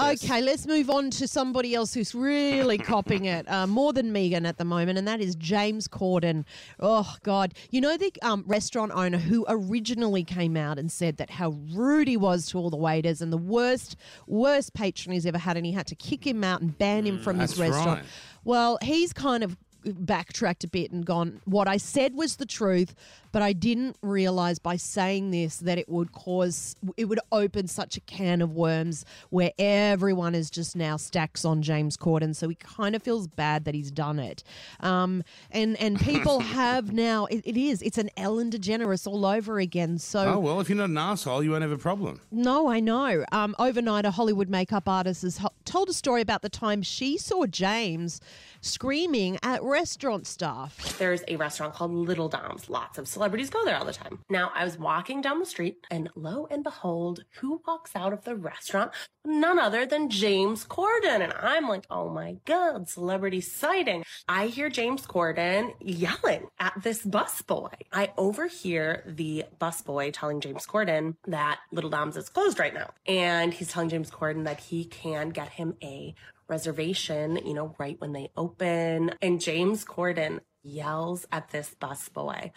Okay, let's move on to somebody else who's really copping it uh, more than Megan at the moment, and that is James Corden. Oh God, you know the um, restaurant owner who originally came out and said that how rude he was to all the waiters and the worst, worst patron he's ever had, and he had to kick him out and ban him from his Mm, that's restaurant. right. Well, he's kind of backtracked a bit and gone, what I said was the truth, but I didn't realize by saying this that it would cause, it would open such a can of worms where everyone is just now stacks on James Corden. So he kind of feels bad that he's done it. Um, and, and people have now, it, it is, it's an Ellen DeGeneres all over again. So Oh, well, if you're not an asshole, you won't have a problem. no, I know. Um, overnight, a Hollywood makeup artist has ho- told a story about the time she saw James screaming at restaurant staff. There's a restaurant called Little Dom's. Lots of celebrities go there all the time. Now, I was walking down the street, and lo and behold, who walks out of the restaurant? None other than James Corden. And I'm like, oh my God, celebrity sighting. I hear James Corden yelling at this busboy. I overhear the busboy telling James Corden that Little Dom's is closed right now. And he's telling James Corden that he can get him a reservation, you know, right when they open. And James Corden yells at this busboy.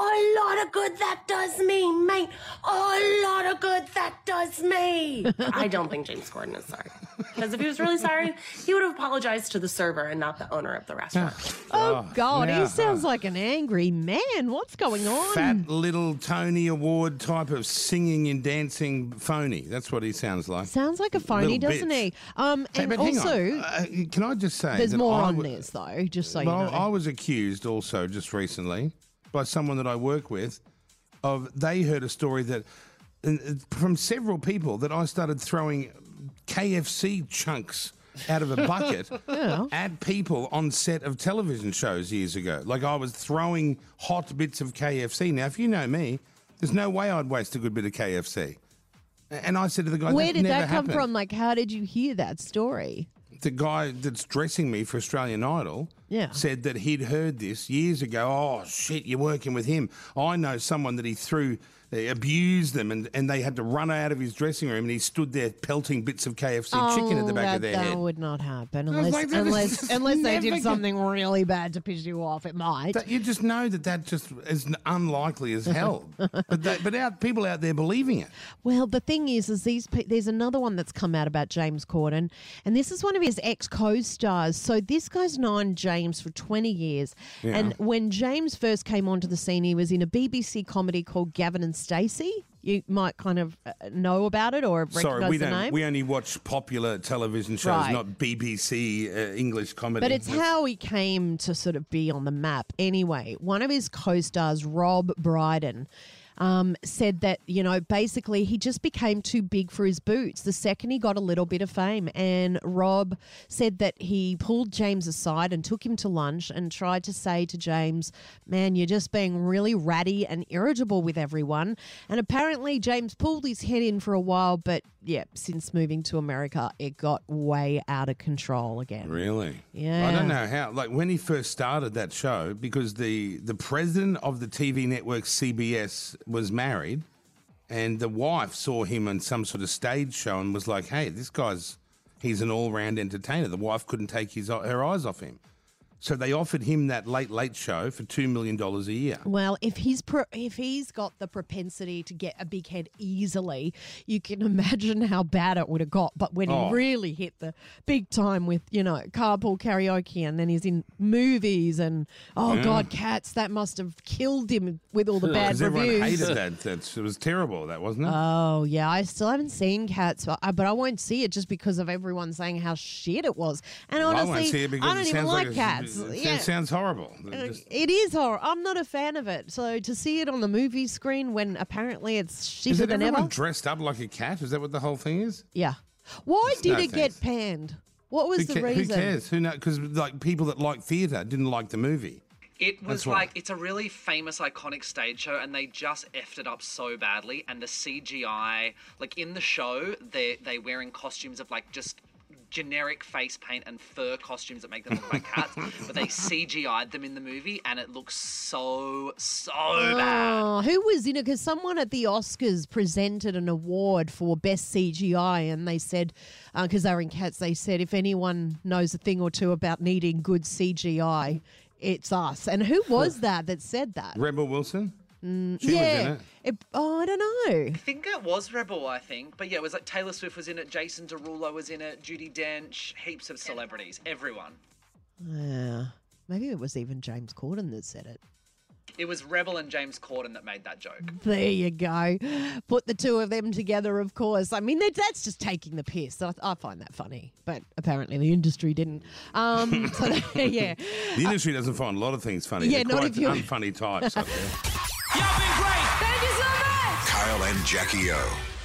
A lot of good that does me, mate. A lot of good that does me. I don't think James Corden is sorry. Because if he was really sorry, he would have apologized to the server and not the owner of the restaurant. Oh, God, yeah. he sounds like an angry man. What's going on? Fat little Tony Award type of singing and dancing phony. That's what he sounds like. Sounds like a phony, Little doesn't bitch. he? Um, Hey, and but hang also, on. Uh, can I just say there's that more I on w- this, though, just so well, you know. I was accused also just recently by someone that I work with of they heard a story that and, from several people that I started throwing KFC chunks out of a bucket at people on set of television shows years ago. Like I was throwing hot bits of KFC. Now, if you know me, there's no way I'd waste a good bit of KFC. And I said to the guy, Where did that come happened." from? Like, how did you hear that story? the guy that's dressing me for Australian Idol Yeah. said that he'd heard this years ago. Oh, shit, you're working with him. I know someone that he threw, they abused them, and, and they had to run out of his dressing room, and he stood there pelting bits of KFC chicken at the back Oh, that, of their that head. That would not happen unless like, unless unless they did gonna- something really bad to piss you off. It might. But you just know that that just is unlikely as hell. but they, but out, people out there believing it. Well, the thing is, is these pe- there's another one that's come out about James Corden, and this is one of his ex co-stars. So this guy's known James for 20 years, and when James first came onto the scene, he was in a BBC comedy called Gavin and Stacey. You might kind of uh, know about it or recognize Sorry, we the don't. name. We only watch popular television shows, Right. not BBC uh, English comedy. But it's how he came to sort of be on the map. Anyway, one of his co stars, Rob Brydon, um, said that, you know, basically he just became too big for his boots the second he got a little bit of fame. And Rob said that he pulled James aside and took him to lunch and tried to say to James, man, you're just being really ratty and irritable with everyone. And apparently James pulled his head in for a while, but yeah, since moving to America, it got way out of control again. Really? Yeah. I don't know how. Like when he first started that show, because the the president of the TV network CBS was married, and the wife saw him on some sort of stage show and was like, "Hey, this guy's he's an all round entertainer." The wife couldn't take his her eyes off him, so they offered him that late late show for two million dollars a year. Well, if he's pro- if he's got the propensity to get a big head easily, you can imagine how bad it would have got. But when Oh. he really hit the big time with you know carpool karaoke, and then he's in movies, and oh god, cats, that must have killed him with all the bad Because everyone reviews. hated that. That's, it was terrible. That wasn't it? Oh yeah, I still haven't seen Cats, but I, but I won't see it just because of everyone saying how shit it was. And I honestly, won't see it because I don't even like, like, a- Cats. It, yeah. sounds horrible. Uh, Just- It is horrible. I'm not a fan of it. So to see it on the movie screen when apparently it's is shitter it than everyone ever. dressed up like a cat? Is that what the whole thing is? Yeah. Why did No it get panned? What was Who, the ca- who cares? Who knows? Because like people that like theatre didn't like the movie. It was That's right. like it's a really famous, iconic stage show, and they just effed it up so badly. And the CGI, like in the show, they they wearing costumes of like just generic face paint and fur costumes that make them look like cats, but they CGI'd them in the movie, and it looks so so oh, bad. Oh, who was in it? Because someone at the Oscars presented an award for best CGI, and they said, uh, because they were in Cats, they said if anyone knows a thing or two about needing good CGI, it's us. And who was that that said that? Rebel Wilson. She was in yeah. it. It- oh, I don't know. I think it was Rebel, I think, but yeah, it was like Taylor Swift was in it, Jason Derulo was in it, Judi Dench, heaps of celebrities, everyone. Yeah. Maybe it was even James Corden that said it. It was Rebel and James Corden that made that joke. There you go. Put the two of them together, of course. I mean, that's just taking the piss. I, I find that funny, but apparently the industry didn't. Um, so, yeah. The industry doesn't find a lot of things funny. Yeah, They're not quite if you're... unfunny types up there. Y'all been great. Thank you so much. Kyle and Jackie O.